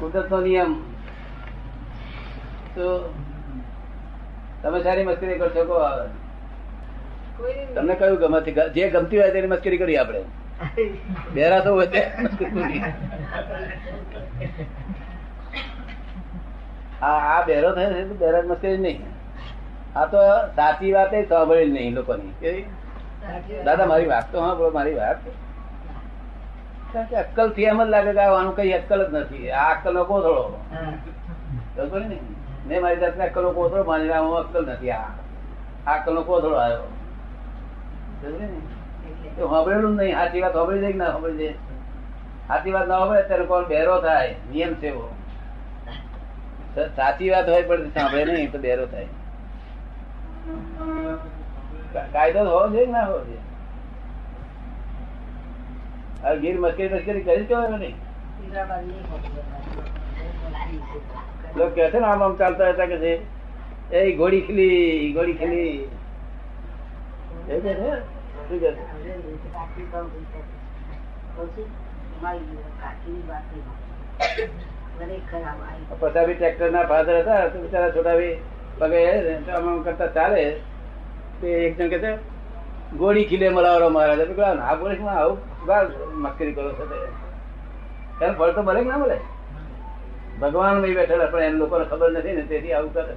કુદરત નો નિયમ. તો તમે સારી મસ્કરી કરશો કહો તમને કયું ગમે? જે ગમતી હોય તેની મસ્કરી કરી આપણે. બેરા તો વધે હા. આ બેરો થયો છે બેરા મસ્કરી નહીં. આ તો સાચી વાત એ સાંભળી નહીં લોકોની. દાદા મારી વાત તો હા મારી વાત. કારણ કે અક્કલથી એમ જ લાગે કે આનું કઈ અક્કલ જ નથી. આ અક્કલ નો કોથળો બરોબર ને? મેં મારી જાતને અક્કલ નો કોથળો માની હું અક્કલ નથી. આ અક્કલ નો કોથળો આવ્યો. સાંભળેલું નહીં. સાચી વાત સાંભળી જાય કે ના સાંભળી જાય સાચી વાત ના સાંભળે ત્યારે કોણ બેરો થાય? નિયમ છે એવો. સાચી વાત હોય પણ સાંભળે નહીં તો બેરો થાય. કાયદો હોવો જોઈએ ના હોવો જોઈએ? હવે ગીર મસ્કરી મસ્કરી કરી જ કહેવાય નહીં કહે છે ને, આમ આમ ચાલતા હતા કે છે. એ ઘોડી ખીલી ઘોડી ખીલી. એ કહે છે? શું કહે છે? બી ટ્રેક્ટર ના ફાધર હતા, તો બિચારા કરતા ચાલે. તે એક જણ કે છે, ગોળી ખીલે, મલાવરો મહારાજ ના બોલે આવું બા મસ્કરી કરો છો એનું ફળ તો કે ના મળે? ભગવાન ભાઈ બેઠેલા, પણ એમ લોકોને ખબર નથી ને, તેથી આવું કરે.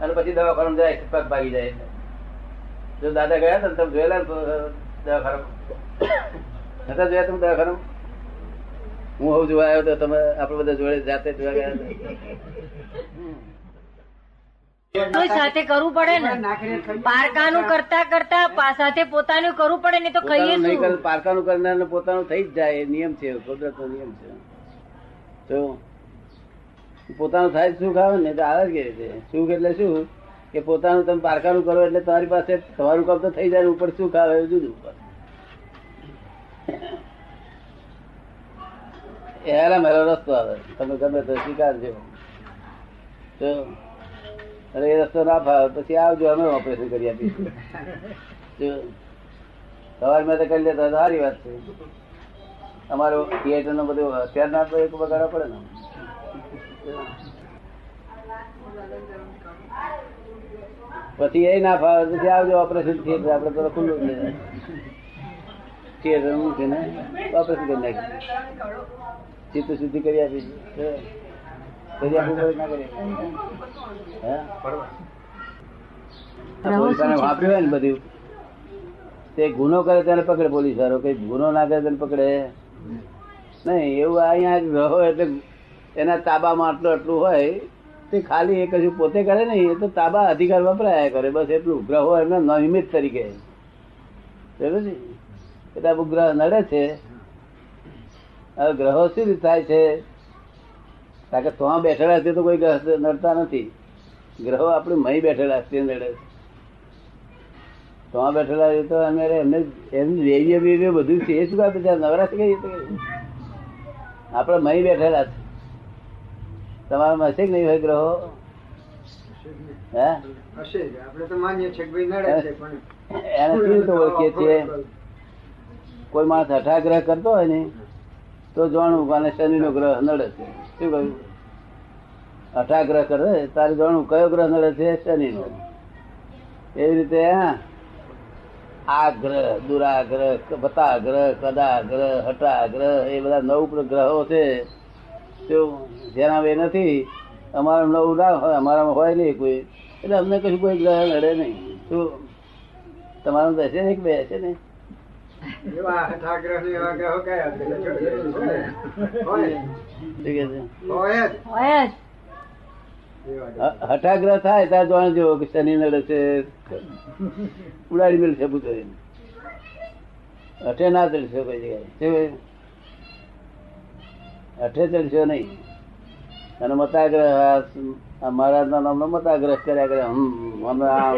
અને પછી દવાખાનું જાય પગ ભાગી જાય. જો દાદા ગયા હતા તમે જોયેલા ને દવાખાનું નતા જોયા તમે દવાખાનું હું હવે જોવા આવ્યો તો તમે આપણે બધા જોડે જાતે જોવા ગયા હતા. સાથે કરવું પડે ને. પારકાનું કરતા કરતા સાથે પોતાનું કરવું પડે ને તો કહીએ નહીં પારકાનું કરનાર પોતાનું થઈ જ જાય નિયમ છે કુદરત નો નિયમ છે. તો પોતાનું થાય સુખ આવે ને તો આવે જ કે રીતે? સુખ એટલે શું? કે પોતાનું તમે પારકાનું કરો એટલે તમારી પાસે તમારું કામ તો થઈ જાય ઉપર સુખ આવે એવું જુદું ઉપર. એ હેરા મેરો રસ્તો આવે. તમે ગમે તો સ્વીકારજો તો અને એ રસ્તો ના ફાવે પછી આવજો અમે ઓપરેશન કરી આપીશું જો સવારમાં તો કરી લેતા સારી વાત છે અમારું થિયેટરનું બધું અત્યારના તો એક બગાડવા પડે ને પછી એ ના ફાવે પછી આવજો ઓપરેશન થિયેટર આપડે તો ખુલ્લું જ છે થિયેટરનું છે ને ઓપરેશન કરી નાખી ચિત્ત શુદ્ધિ કરી આપીશું વાપર્યું હોય ને બધું? તે ગુનો કરે તેને પકડે પોલીસ વાળો કઈ ગુનો ના કરે તેને પકડે. નહીં એવું અહીંયા જ રહો એટલે એના તાબામાં આટલું આટલું હોય તે ખાલી એ કશું પોતે કરે નહીં એ તો તાબા અધિકાર વપરાયા કરે. બસ એટલું ગ્રહો એમના નિમિત્ત તરીકે. એટલે ગ્રહ નડે છે. હવે ગ્રહો શું થાય છે? કારણ કે તો બેઠેલા છે તો કોઈ ગ્રહ નડતા નથી. ગ્રહો આપણે મહી બેઠેલા છે નડે. તો બેઠેલા છે તો અમે એમને એમનું દેવીએ બેવીએ બધું છે. એ શું કાપે છે? નવરા છે કઈ આપણે મહી બેઠેલા છે. તમારા હશે કે નહીં હોય ગ્રહો? હે? આપણે તો માનીએ છીએ કે નડે છે પણ એને ઓળખીએ છીએ? કોઈ માણસ અઠાગ્રહ કરતો હોય ને તો જાણવું અને શનિ નો ગ્રહ નડે છે. શું કહ્યું? હઠાગ્રહ કરે? તારે જાણવું કયો ગ્રહ નડે છે? શનિ નો એવી રીતે આગ્રહ દુરાગ્રહ બતાગ્રહ કદાગ્રહ, હટાગ્રહ, એ બધા નવ ગ્રહો છે. તો જેના એ નથી અમારા નવું ના હોય, અમારામાં હોય નહીં કોઈ. એટલે અમને કશું કોઈ ગ્રહ નડે નહીં. શું? તમારું દસે ને કે બેસે ને? એવા હઠાગ્રહ એવા ગ્રહો કયા હોય. થાય ત્યારે જાણજો કે શનિ નડે છે. ઉડાડી મેળ છે પૂછો અઠે ના ચડશો કોઈ જગ્યાએ. અઠે? ચડશો નહીં. અને મતાગ્રહ આ મહારાજ ના નામનો મતાગ્રહ કર્યા કરે. હમ આમ.